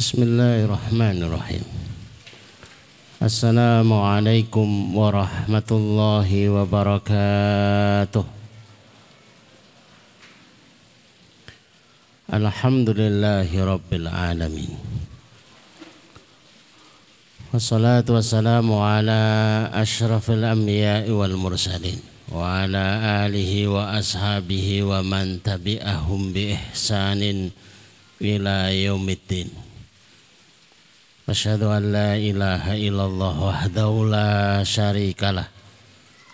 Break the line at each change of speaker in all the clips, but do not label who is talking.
Bismillahirrahmanirrahim. Assalamualaikum warahmatullahi wabarakatuh. Alhamdulillahi rabbil alamin. Wassalatu wassalamu ala ashrafil anbiya'i wal mursalin Wa ala alihi wa ashabihi wa man tabi'ahum bi ihsanin ila yaumiddin أشهد أن لا إله إلا الله وحده لا شريك له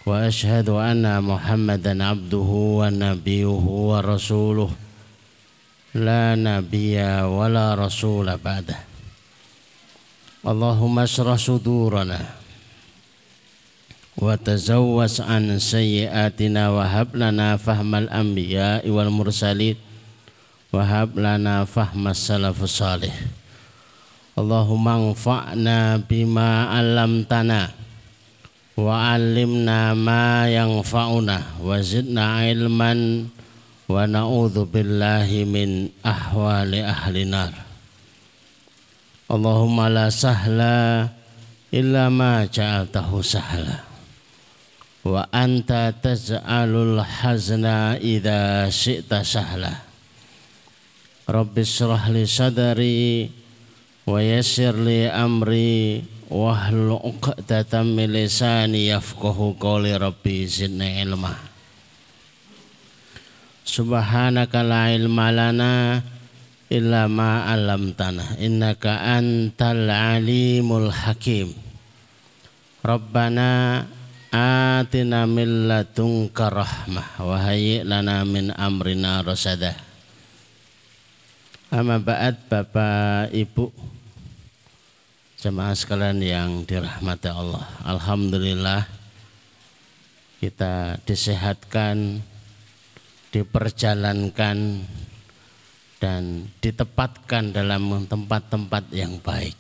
وأشهد أن محمدا عبده ونبيه ورسوله. لا نبي ولا رسول بعده. اللهم اشرح صدورنا وتزوس عن سيئاتنا وهب لنا فهم الأنبياء والمرسلين وهب لنا فهم السلف الصالح. Allahumma anfa'na bima 'allamtana wa 'allimna ma yanfa'una wa zidna ilman wa na'udzu billahi min ahwali ahli nar. Allahumma la sahla illa ma ja'altahu sahla wa anta taj'alul hazna idza syi'ta sahla. Rabbi shrah li sadri wa yassir amri wahlul 'uqdatam min lisani yafqahu ilma. Subhanaka la ilma lana illa ma 'allamtana. Innaka antal alimul hakim. Rabbana atina min ladunka wa Bapak Ibu Jemaah sekalian yang dirahmati Allah. Alhamdulillah kita disehatkan diperjalankan dan ditempatkan dalam tempat-tempat yang baik.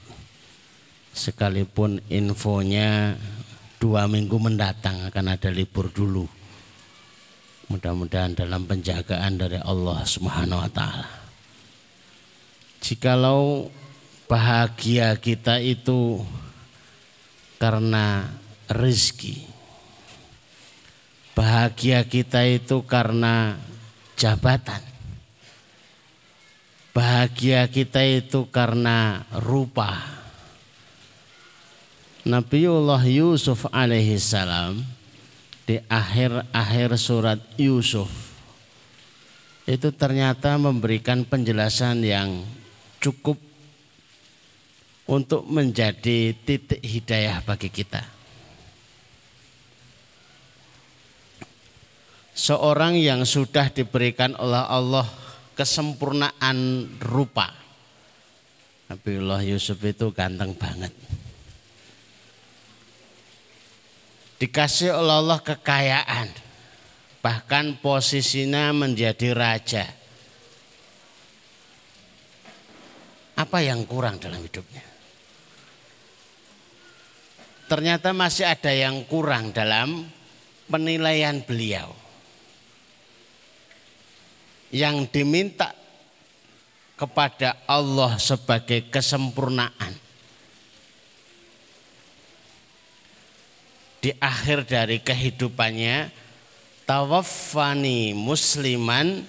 Sekalipun infonya dua minggu mendatang akan ada libur dulu. Mudah-mudahan dalam penjagaan dari Allah Subhanahu wa taala. Jikalau bahagia kita itu karena rezeki. Bahagia kita itu karena jabatan. Bahagia kita itu karena rupa. Nabiullah Yusuf alaihi salam di akhir-akhir surat Yusuf itu ternyata memberikan penjelasan yang cukup untuk menjadi titik hidayah bagi kita. Seorang yang sudah diberikan oleh Allah kesempurnaan rupa. Nabiullah Yusuf itu ganteng banget. Dikasih oleh Allah kekayaan. Bahkan posisinya menjadi raja. Apa yang kurang dalam hidupnya? Ternyata masih ada yang kurang dalam penilaian beliau. Yang diminta kepada Allah sebagai kesempurnaan. Di akhir dari kehidupannya, tawaffani musliman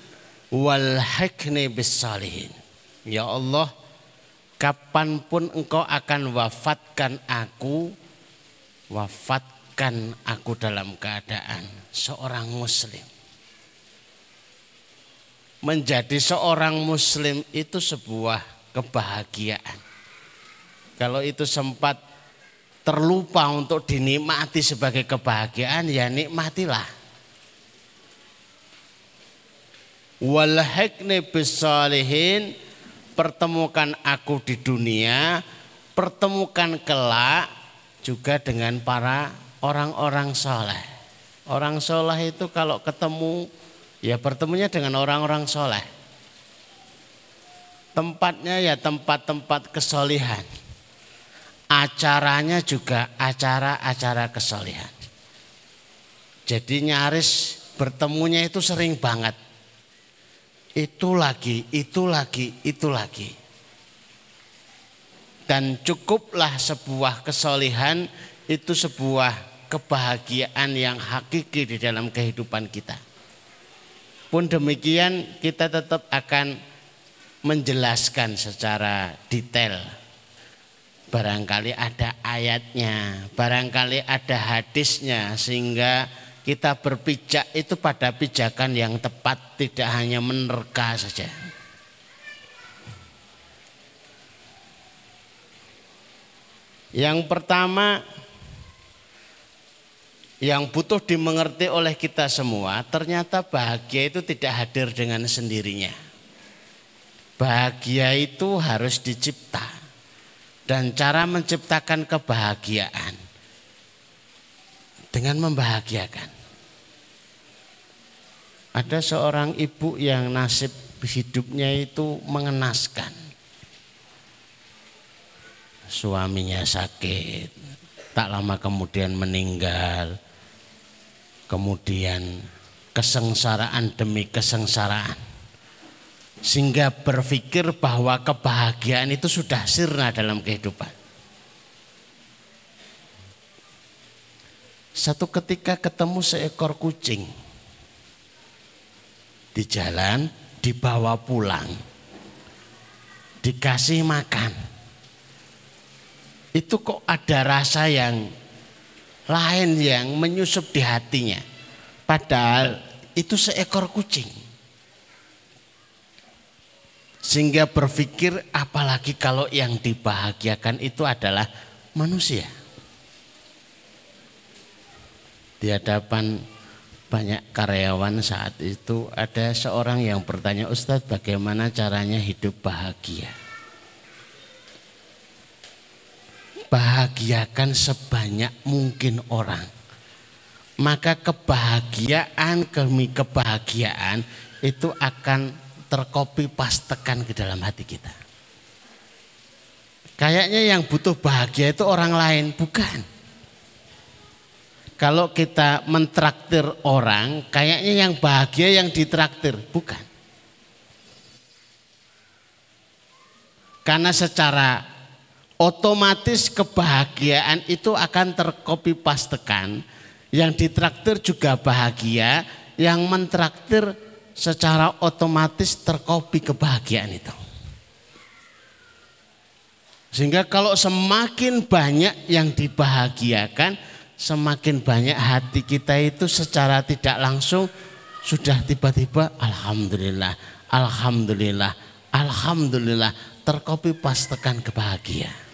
wal hikni bisalihin. Ya Allah, kapan pun engkau akan wafatkan aku, wafatkan aku dalam keadaan seorang muslim. Menjadi seorang muslim itu sebuah kebahagiaan. Kalau itu sempat terlupa untuk dinikmati sebagai kebahagiaan ya nikmatilah. Walhikni bisalihin pertemukan aku di dunia, pertemukan kelak juga dengan para orang-orang soleh. Orang soleh itu kalau ketemu ya bertemunya dengan orang-orang soleh. Tempatnya ya tempat-tempat kesolihan. Acaranya juga acara-acara kesolihan. Jadi nyaris bertemunya itu sering banget. Itu lagi, itu lagi, itu lagi. Dan cukuplah sebuah kesolihan itu sebuah kebahagiaan yang hakiki di dalam kehidupan kita. Pun demikian kita tetap akan menjelaskan secara detail. Barangkali ada ayatnya, barangkali ada hadisnya sehingga kita berpijak itu pada pijakan yang tepat tidak hanya menerka saja. Yang pertama yang butuh dimengerti oleh kita semua, ternyata bahagia itu tidak hadir dengan sendirinya. Bahagia itu harus dicipta. Dan cara menciptakan kebahagiaan dengan membahagiakan. Ada seorang ibu yang nasib hidupnya itu mengenaskan suaminya sakit, tak lama kemudian meninggal, kemudian kesengsaraan demi kesengsaraan. Sehingga berpikir bahwa kebahagiaan itu sudah sirna dalam kehidupan. Satu ketika ketemu seekor kucing di jalan, dibawa pulang, dikasih makan itu kok ada rasa yang lain yang menyusup di hatinya. Padahal itu seekor kucing. Sehingga berpikir apalagi kalau yang dibahagiakan itu adalah manusia. Di hadapan banyak karyawan saat itu ada seorang yang bertanya Ustadz bagaimana caranya hidup bahagia. Bahagiakan sebanyak mungkin orang. Maka kebahagiaan demi kebahagiaan itu akan terkopi pastekan ke dalam hati kita. Kayaknya yang butuh bahagia itu orang lain, bukan. Kalau kita mentraktir orang, kayaknya yang bahagia yang ditraktir, bukan. Karena secara otomatis kebahagiaan itu akan terkopi pastekan. Yang ditraktir juga bahagia, yang mentraktir secara otomatis terkopi kebahagiaan itu. Sehingga kalau semakin banyak yang dibahagiakan, semakin banyak hati kita itu secara tidak langsung sudah tiba-tiba alhamdulillah, alhamdulillah, alhamdulillah terkopi pastekan kebahagiaan.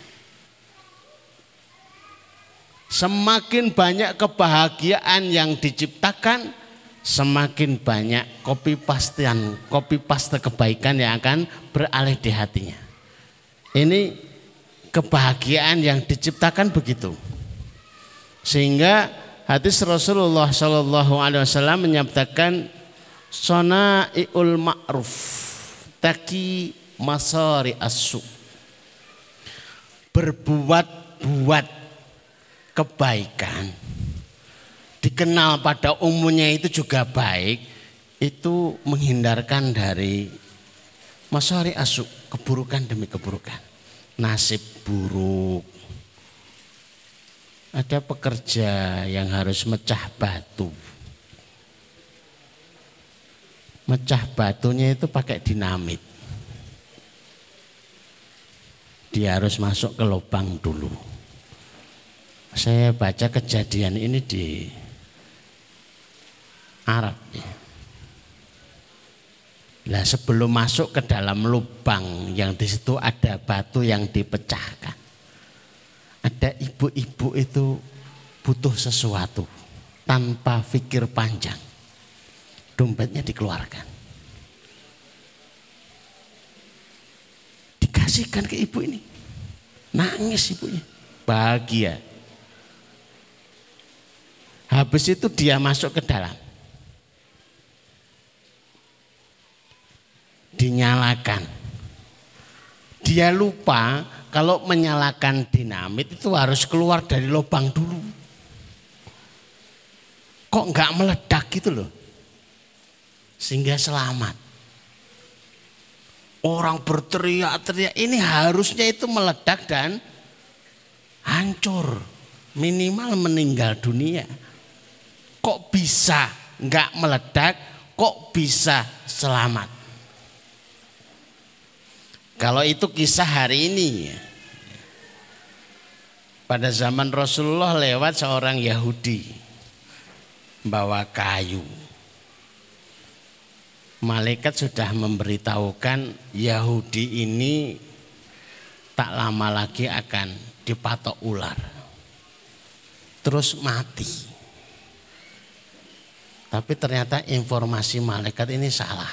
Semakin banyak kebahagiaan yang diciptakan, semakin banyak kopi pastian, kopi paste kebaikan yang akan beralih di hatinya. Ini kebahagiaan yang diciptakan begitu. Sehingga hadis Rasulullah Shallallahu Alaihi Wasallam menyatakan sona iul ma'ruf taki masari asu berbuat buat kebaikan. Dikenal pada umumnya itu juga baik itu menghindarkan dari masari asuk keburukan demi keburukan? Nasib buruk. Ada pekerja yang harus mecah batu. Mecah batunya itu pakai dinamit. Dia harus masuk ke lubang dulu saya baca kejadian ini di Arab. Nah sebelum masuk ke dalam lubang yang di situ ada batu yang dipecahkan. Ada ibu-ibu itu butuh sesuatu tanpa pikir panjang. Dompetnya dikeluarkan. Dikasihkan ke ibu ini. Nangis ibunya. Bahagia Habis itu dia masuk ke dalam. Dinyalakan. Dia lupa kalau menyalakan dinamit itu harus keluar dari lubang dulu. Kok nggak meledak gitu loh. Sehingga selamat. Orang berteriak-teriak ini harusnya itu meledak dan hancur. Minimal meninggal dunia. Kok bisa nggak meledak? Kok bisa selamat? Kalau itu kisah hari ini pada zaman Rasulullah lewat seorang Yahudi bawa kayu. Malaikat sudah memberitahukan Yahudi ini tak lama lagi akan dipatok ular. Terus mati. Tapi ternyata informasi malaikat ini salah.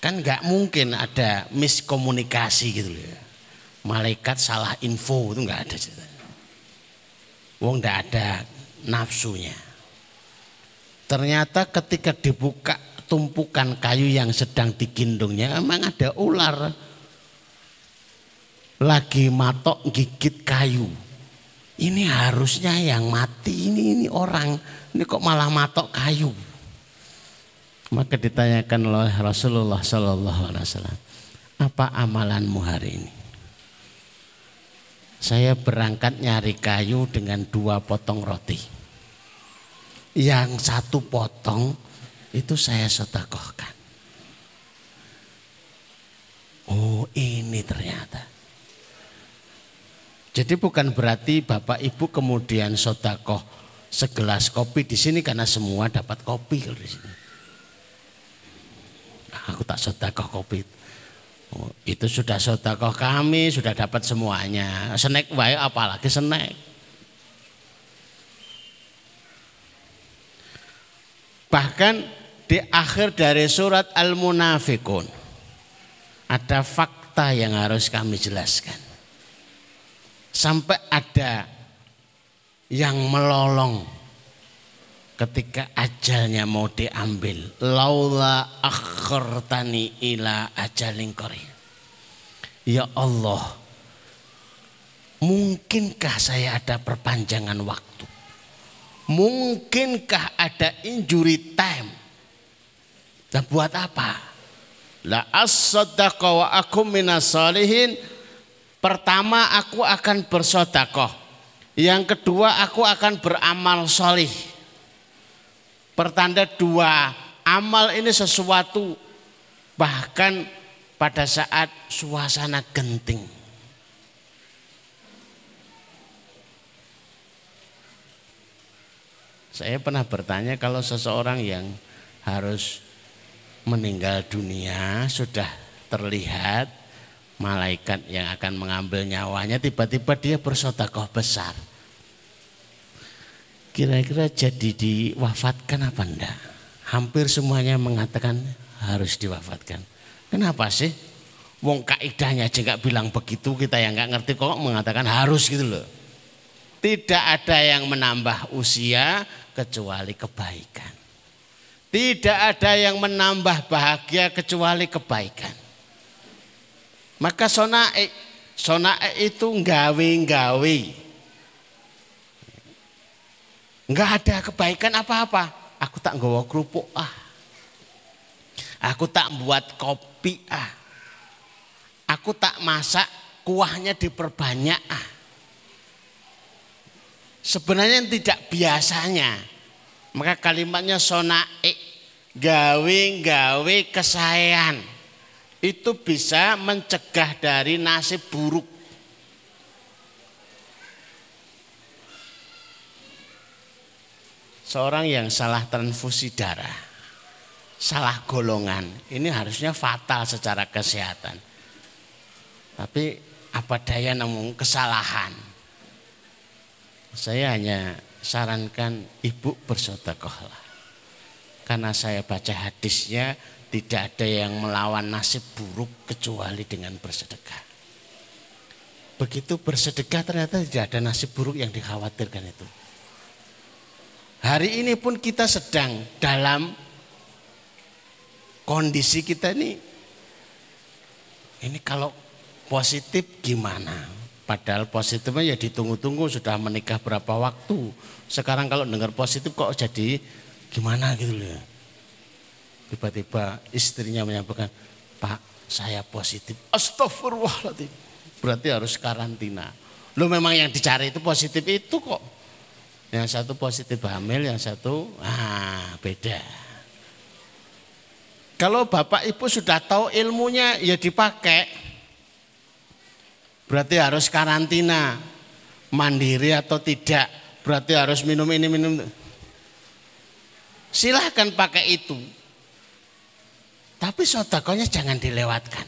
Kan nggak mungkin ada miskomunikasi gitu loh. Ya. Malaikat salah info itu nggak ada. Wong nggak ada nafsunya. Ternyata ketika dibuka tumpukan kayu yang sedang digindungnya emang ada ular lagi matok gigit kayu. Ini harusnya yang mati ini ini orang ini kok malah matok kayu. Maka ditanyakan oleh Rasulullah Sallallahu Alaihi Wasallam, apa amalanmu hari ini? Saya berangkat nyari kayu dengan dua potong roti. Yang satu potong itu saya sodakohkan. Oh ini ternyata. Jadi bukan berarti bapak ibu kemudian sodakoh segelas kopi di sini karena semua dapat kopi kalau di sini aku tak sodakoh kopi. Oh, itu sudah sodakoh kami, sudah dapat semuanya. Snack baik apalagi snack. Bahkan di akhir dari surat Al-Munafikun ada fakta yang harus kami jelaskan. Sampai ada yang melolong ketika ajalnya mau diambil. Laula akhartani ila ajalin ya Allah mungkinkah saya ada perpanjangan waktu? Mungkinkah ada injury time? Dan buat apa? La as-saddaqa wa pertama aku akan bersodakoh yang kedua aku akan beramal solih Pertanda dua, amal ini sesuatu bahkan pada saat suasana genting. Saya pernah bertanya kalau seseorang yang harus meninggal dunia sudah terlihat malaikat yang akan mengambil nyawanya tiba-tiba dia bersodakoh besar kira-kira jadi diwafatkan apa enggak? Hampir semuanya mengatakan harus diwafatkan. Kenapa sih? Wong kaidahnya aja nggak bilang begitu, kita yang nggak ngerti kok mengatakan harus gitu loh. Tidak ada yang menambah usia kecuali kebaikan. Tidak ada yang menambah bahagia kecuali kebaikan. Maka sonae, sonae itu nggawe-nggawe Enggak ada kebaikan apa-apa. Aku tak nggawa kerupuk ah. Aku tak buat kopi ah. Aku tak masak kuahnya diperbanyak ah. Sebenarnya yang tidak biasanya. Maka kalimatnya sonae gawe-gawe kesayangan itu bisa mencegah dari nasib buruk seorang yang salah transfusi darah, salah golongan, ini harusnya fatal secara kesehatan. Tapi apa daya namun kesalahan. Saya hanya sarankan ibu bersodakohlah. Karena saya baca hadisnya tidak ada yang melawan nasib buruk kecuali dengan bersedekah. Begitu bersedekah ternyata tidak ada nasib buruk yang dikhawatirkan itu. Hari ini pun kita sedang dalam kondisi kita ini. Ini kalau positif gimana? Padahal positifnya ya ditunggu-tunggu sudah menikah berapa waktu. Sekarang kalau dengar positif kok jadi gimana gitu loh. Tiba-tiba istrinya menyampaikan, Pak saya positif. Astagfirullahaladzim. Berarti harus karantina. Lu memang yang dicari itu positif itu kok. Yang satu positif hamil, yang satu ah beda. Kalau Bapak Ibu sudah tahu ilmunya ya dipakai. Berarti harus karantina. Mandiri atau tidak. Berarti harus minum ini minum. Silahkan pakai itu. Tapi sodakonya jangan dilewatkan.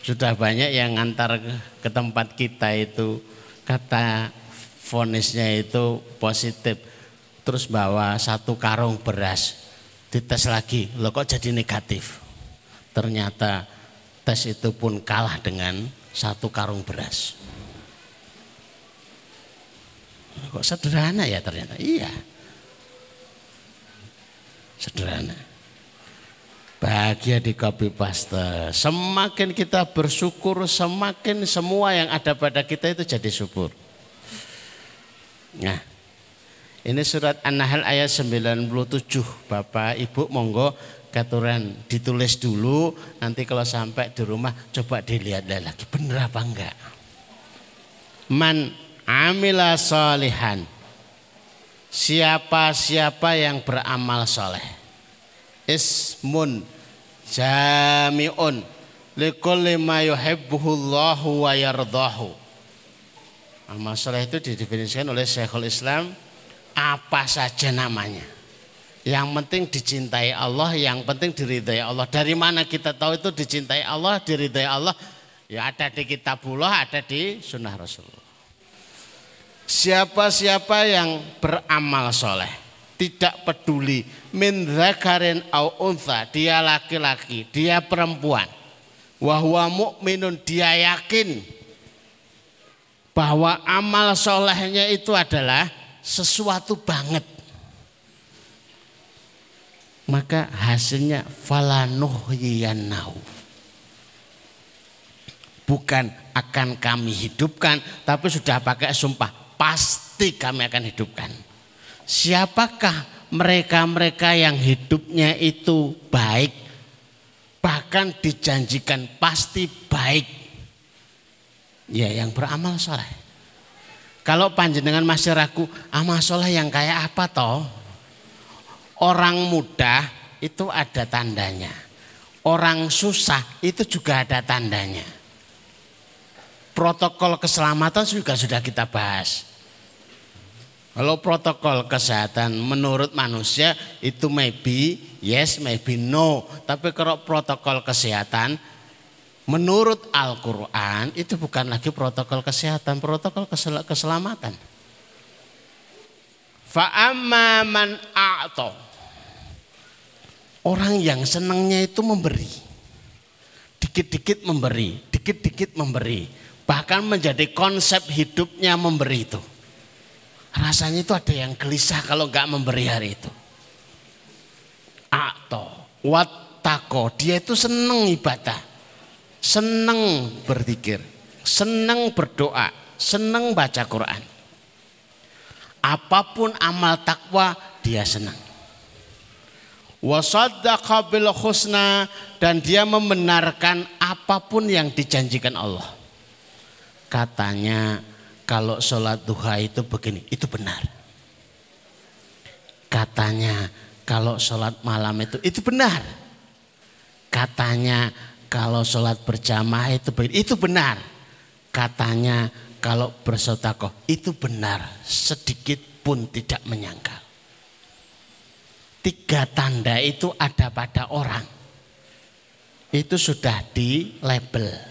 Sudah banyak yang ngantar ke tempat kita itu kata fonisnya itu positif. Terus bawa satu karung beras. Dites lagi, lo kok jadi negatif. Ternyata tes itu pun kalah dengan satu karung beras. Kok sederhana ya ternyata? Iya. Sederhana. Bahagia di copy paste. Semakin kita bersyukur, semakin semua yang ada pada kita itu jadi syukur. Nah, ini surat An-Nahl ayat 97. Bapak, Ibu, monggo katuran ditulis dulu. Nanti kalau sampai di rumah coba dilihat lagi. Benar apa enggak? Man amila solihan. Siapa-siapa yang beramal soleh ismun jami'un likulli ma yuhibbuhullahu wa yardahu. Amal soleh itu didefinisikan oleh Syekhul Islam apa saja namanya. Yang penting dicintai Allah, yang penting diridai Allah. Dari mana kita tahu itu dicintai Allah, diridai Allah? Ya ada di kitabullah, ada di sunnah Rasulullah. Siapa-siapa yang beramal soleh, tidak peduli. Min zakarin au unsa dia laki-laki dia perempuan. Wahwa mukminun dia yakin bahwa amal solehnya itu adalah sesuatu banget. Maka hasilnya falanuhyiyannahu bukan akan kami hidupkan tapi sudah pakai sumpah pasti kami akan hidupkan siapakah mereka-mereka yang hidupnya itu baik, bahkan dijanjikan pasti baik. Ya yang beramal soleh. Kalau panjenengan masih ragu, amal soleh yang kayak apa toh? Orang muda itu ada tandanya. Orang susah itu juga ada tandanya. Protokol keselamatan juga sudah kita bahas. Kalau protokol kesehatan menurut manusia itu maybe yes, maybe no. Tapi kalau protokol kesehatan menurut Al-Quran itu bukan lagi protokol kesehatan, protokol kesel keselamatan. Fa'amma man a'to. Orang yang senangnya itu memberi. Dikit-dikit memberi, dikit-dikit memberi. Bahkan menjadi konsep hidupnya memberi itu. Rasanya itu ada yang gelisah kalau nggak memberi hari itu. Atau watako, dia itu seneng ibadah, seneng berzikir, seneng berdoa, seneng baca Quran. Apa pun amal takwa dia senang. Wasaddaqa dan dia membenarkan apa pun yang dijanjikan Allah. Katanya kalau sholat duha itu begini, itu benar. Katanya kalau sholat malam itu, itu benar. Katanya kalau sholat berjamaah itu begini, itu benar. Katanya kalau bersotakoh itu benar, sedikit pun tidak menyangkal. Tiga tanda itu ada pada orang. Itu sudah di label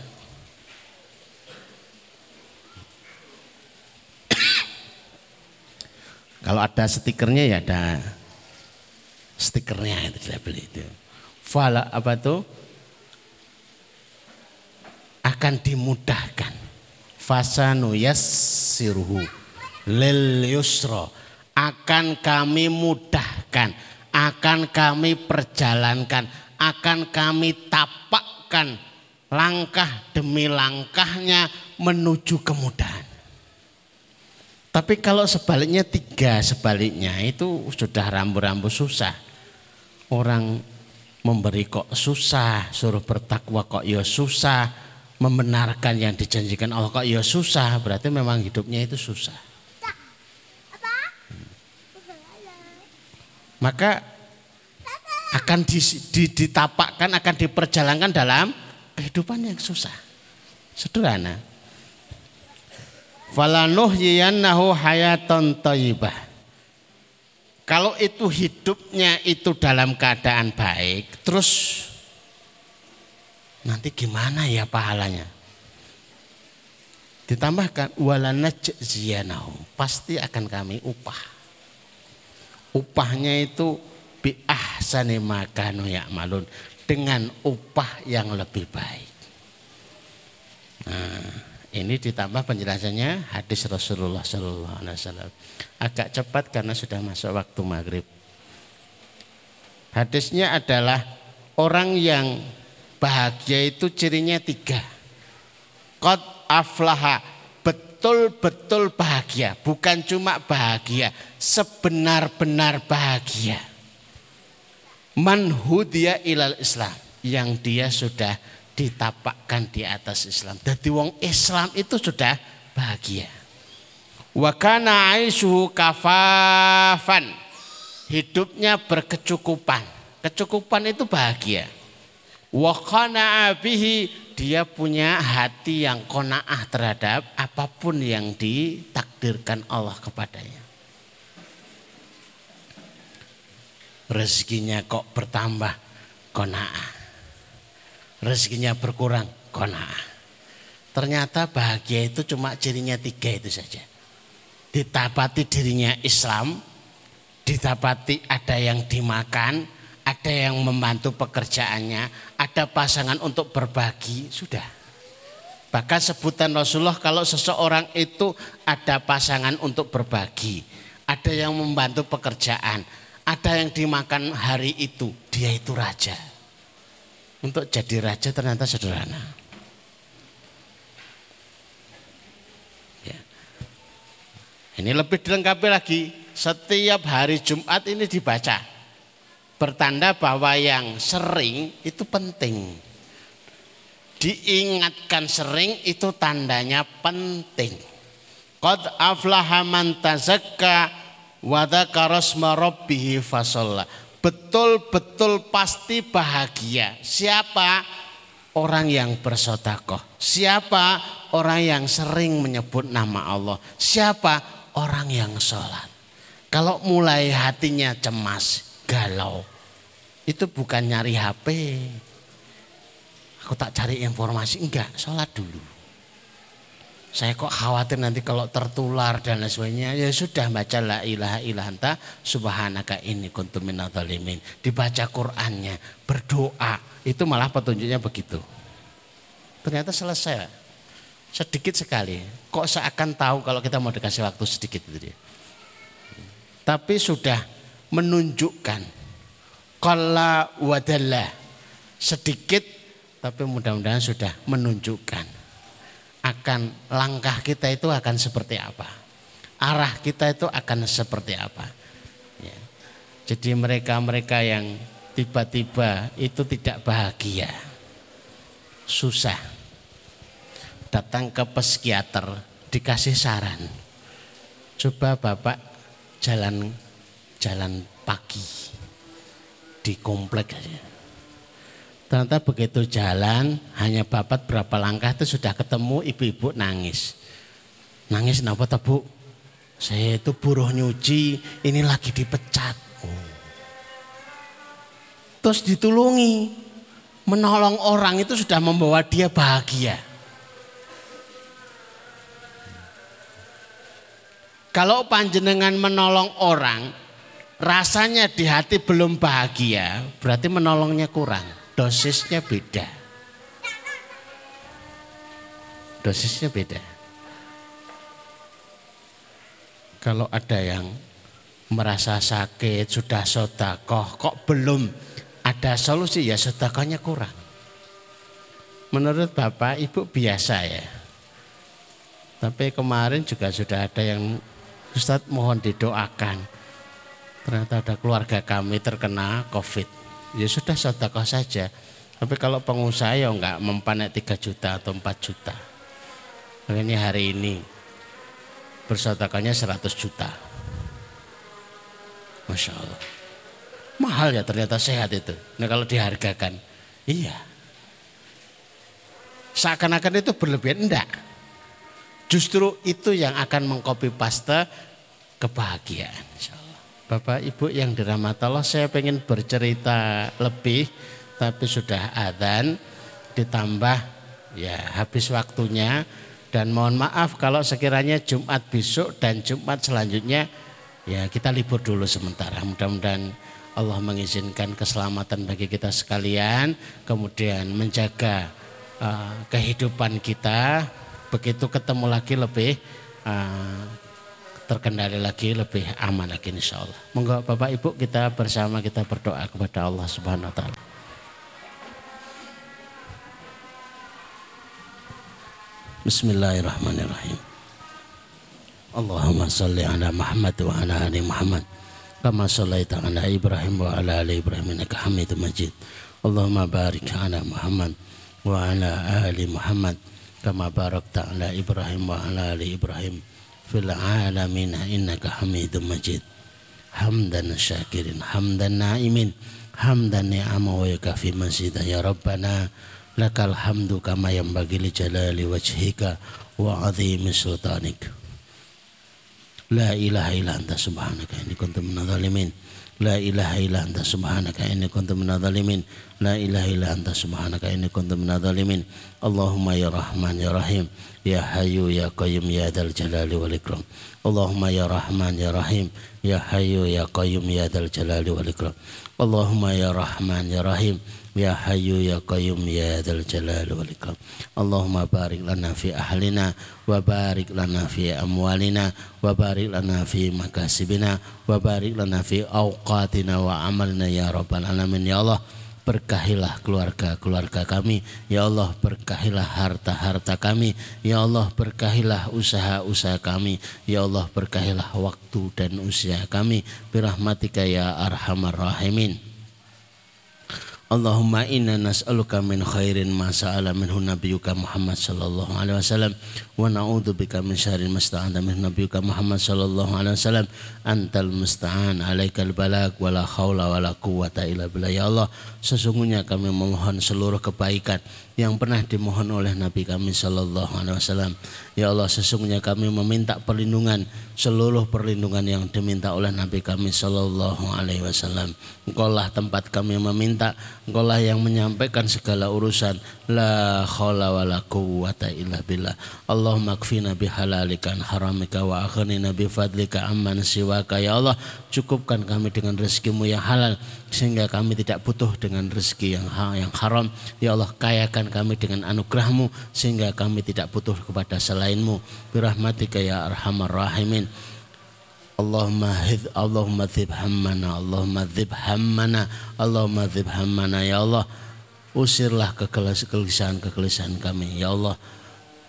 Kalau ada stikernya ya ada stikernya itu beli itu. Fala apa tuh? Akan dimudahkan. Fasanu yassiruhu lil yusra. Akan kami mudahkan, akan kami perjalankan, akan kami tapakkan langkah demi langkahnya menuju kemudahan. Tapi kalau sebaliknya tiga sebaliknya itu sudah rambu-rambu susah. Orang memberi kok susah, suruh bertakwa kok ya susah, membenarkan yang dijanjikan Allah kok ya susah, berarti memang hidupnya itu susah. Maka akan ditapakkan, akan diperjalankan dalam kehidupan yang susah. Sederhana. Falanuhyiyannahu hayatan thayyibah. Kalau itu hidupnya itu dalam keadaan baik, terus nanti gimana ya pahalanya? Ditambahkan walanajziyanahu, pasti akan kami upah. Upahnya itu bi ahsani makanu ya'malun dengan upah yang lebih baik. Nah, ini ditambah penjelasannya hadis Rasulullah Sallallahu Alaihi Wasallam. Agak cepat karena sudah masuk waktu maghrib. Hadisnya adalah orang yang bahagia itu cirinya tiga. Qad aflaha betul-betul bahagia, bukan cuma bahagia, sebenar-benar bahagia. Man hudiya ilal Islam yang dia sudah ditapakkan di atas Islam. Jadi wong Islam itu sudah bahagia. Wa kana aishuhu kafafan. Hidupnya berkecukupan. Kecukupan itu bahagia. Wa kana bihi dia punya hati yang kona'ah terhadap apa pun yang ditakdirkan Allah kepadanya. Rezekinya kok bertambah kona'ah rezekinya berkurang, kona. Ternyata bahagia itu cuma cirinya tiga itu saja. Ditapati dirinya Islam, ditapati ada yang dimakan, ada yang membantu pekerjaannya, ada pasangan untuk berbagi, sudah. Bahkan sebutan Rasulullah kalau seseorang itu ada pasangan untuk berbagi, ada yang membantu pekerjaan, ada yang dimakan hari itu, dia itu raja untuk jadi raja ternyata sederhana. Ya. Ini lebih dilengkapi lagi. Setiap hari Jumat ini dibaca. Bertanda bahwa yang sering itu penting. Diingatkan sering itu tandanya penting. Qad aflaha man tazakka wa dzakara betul-betul pasti bahagia. Siapa? Orang yang bersodakoh. Siapa? Orang yang sering menyebut nama Allah. Siapa? Orang yang sholat. Kalau mulai hatinya cemas, galau. Itu bukan nyari HP. Aku tak cari informasi. Enggak, sholat dulu saya kok khawatir nanti kalau tertular dan lain sebagainya. Ya sudah baca la ilaha illallah subhanaka ini kuntu minadzalimin. Dibaca Qur'annya, berdoa. Itu malah petunjuknya begitu. Ternyata selesai. Sedikit sekali. Kok seakan tahu kalau kita mau dikasih waktu sedikit itu. Tapi sudah menunjukkan kala wadalla sedikit tapi mudah-mudahan sudah menunjukkan akan langkah kita itu akan seperti apa. Arah kita itu akan seperti apa. Ya. Jadi mereka-mereka yang tiba-tiba itu tidak bahagia. Susah. Datang ke psikiater dikasih saran. Coba Bapak jalan jalan pagi di komplek aja Ternyata begitu jalan hanya bapak berapa langkah itu sudah ketemu ibu-ibu nangis. Nangis kenapa tak bu? Saya itu buruh nyuci, ini lagi dipecat. Oh. Terus ditulungi, menolong orang itu sudah membawa dia bahagia. Kalau panjenengan menolong orang, rasanya di hati belum bahagia, berarti menolongnya kurang dosisnya beda. Dosisnya beda. Kalau ada yang merasa sakit, sudah sodakoh, kok belum ada solusi ya sodakohnya kurang. Menurut Bapak, Ibu biasa ya. Tapi kemarin juga sudah ada yang Ustadz mohon didoakan. Ternyata ada keluarga kami terkena COVID ya sudah sedekah saja. Tapi kalau pengusaha ya enggak mempan 3 juta atau 4 juta. Ini hari ini bersedekahnya 100 juta. Masya Allah. Mahal ya ternyata sehat itu. Nah kalau dihargakan. Iya. Seakan-akan itu berlebihan. Enggak. Justru itu yang akan mengkopi paste kebahagiaan. Bapak Ibu yang dirahmati Allah saya pengen bercerita lebih tapi sudah adzan ditambah ya habis waktunya. Dan mohon maaf kalau sekiranya Jumat besok dan Jumat selanjutnya ya kita libur dulu sementara. Mudah-mudahan Allah mengizinkan keselamatan bagi kita sekalian kemudian menjaga uh, kehidupan kita. Begitu ketemu lagi lebih uh, terkendali lagi lebih aman lagi insya Allah. Monggo Bapak Ibu kita bersama kita berdoa kepada Allah Subhanahu Wa Taala. Bismillahirrahmanirrahim. Allahumma salli ala Muhammad wa ala ali Muhammad. Kama sallaita ala Ibrahim wa ala ali Ibrahim innaka Hamidum Majid. Allahumma barik ala Muhammad wa ala ali Muhammad. Kama barakta ala Ibrahim wa ala ali Ibrahim fil alamin innaka Hamidum Majid. Hamdan syakirin, hamdan naimin, hamdan ni'ama wa yakafi masjidah ya Rabbana lakal hamdu kama yang bagi li jalali wajhika wa azimi sultanik. La ilaha illa anta subhanaka inni kuntu minadh-dhalimin la ilaha illa anta subhanaka inni kuntu minadh-dhalimin la ilaha illa anta subhanaka inni kuntu minadh-dhalimin Allahumma ya rahman ya rahim ya hayyu ya qayyum ya dal jalali wal ikram. Allahumma ya rahman ya rahim ya hayyu ya qayyum ya dal jalali wal ikram. Allahumma ya rahman ya rahim Ya Hayyu Ya Qayyum Ya Dzal Jalal wal Ikram. Allahumma barik lana fi ahlina wa barik lana fi amwalina wa barik lana fi makasibina wa barik lana fi awqatina wa amalina ya rabbal alamin. Ya Allah berkahilah keluarga-keluarga kami. Ya Allah berkahilah harta-harta kami. Ya Allah berkahilah usaha-usaha kami. Ya Allah berkahilah waktu dan usia kami. Birahmatika ya arhamar rahimin Allahumma inna nas'aluka min khairin ma sa'ala minhu nabiyyuka Muhammad sallallahu alaihi wasallam wa na'udzu bika min syarrin ma sta'ana minhu nabiyyuka Muhammad sallallahu alaihi wasallam. Antal musta'an alaikal balag wala haula wala quwata illa billah. Ya Allah sesungguhnya kami memohon seluruh kebaikan yang pernah dimohon oleh Nabi kami Sallallahu Alaihi Wasallam. Ya Allah sesungguhnya kami meminta perlindungan seluruh perlindungan yang diminta oleh Nabi kami Sallallahu Alaihi Wasallam. Engkaulah tempat kami meminta, Engkaulah yang menyampaikan segala urusan. La khawla wa la quwwata illa billah. Allahumma kfina bihalikan haramika wa akhnina bifadlika amman siwaka. Ya Allah cukupkan kami dengan rezekimu yang halal sehingga kami tidak butuh dengan rezeki yang yang haram ya Allah kayakan kami dengan anugerahmu sehingga kami tidak butuh kepada selainmu birahmatika ya arhamar rahimin Allahumma hid Allahumma dhib hammana Allahumma dhib hammana Allahumma dhib hammana ya Allah usirlah kegelisahan-kegelisahan kami. Ya Allah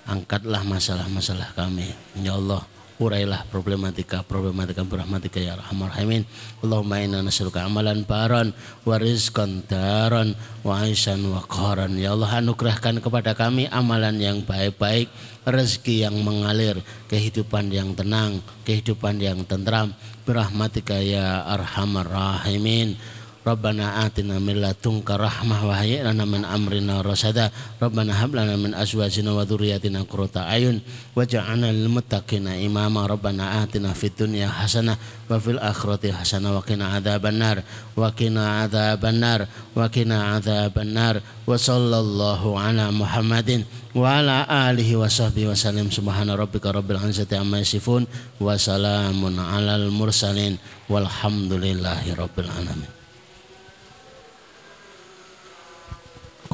angkatlah masalah-masalah kami. Ya Allah urailah problematika problematika berahmatika ya arhamar rahimin. Allahumma inna nas'aluka amalan baron wa rizqan daron wa aisan wa qaran. Ya Allah anugerahkan kepada kami amalan yang baik-baik rezeki yang mengalir kehidupan yang tenang kehidupan yang tentram. Berahmatika ya arhamar rahimin Rabbana atina min ladunka rahmah wa hayyi lana min amrina rasada. Rabbana hab lana min azwajina wa dzurriyyatina qurrata ayun. Waj'alna lil muttaqina imama. Rabbana atina fid dunya hasanah wa fil akhirati hasanah wa qina adzabannar wa qina adzabannar wa qina adzabannar wa sallallahu ala Muhammadin wa ala alihi wa sahbihi wa sallam subhana rabbika rabbil izzati amma yasifun wa salamun alal mursalin. Walhamdulillahi rabbil alamin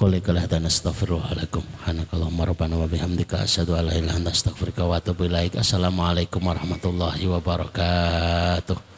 Qul dan astaghfirullahaladzim Hanakallahumma rabbana wa bihamdika asyhadu an la ilaha illa anta astaghfiruka wa atubu ilaik. Assalamualaikum warahmatullahi wabarakatuh.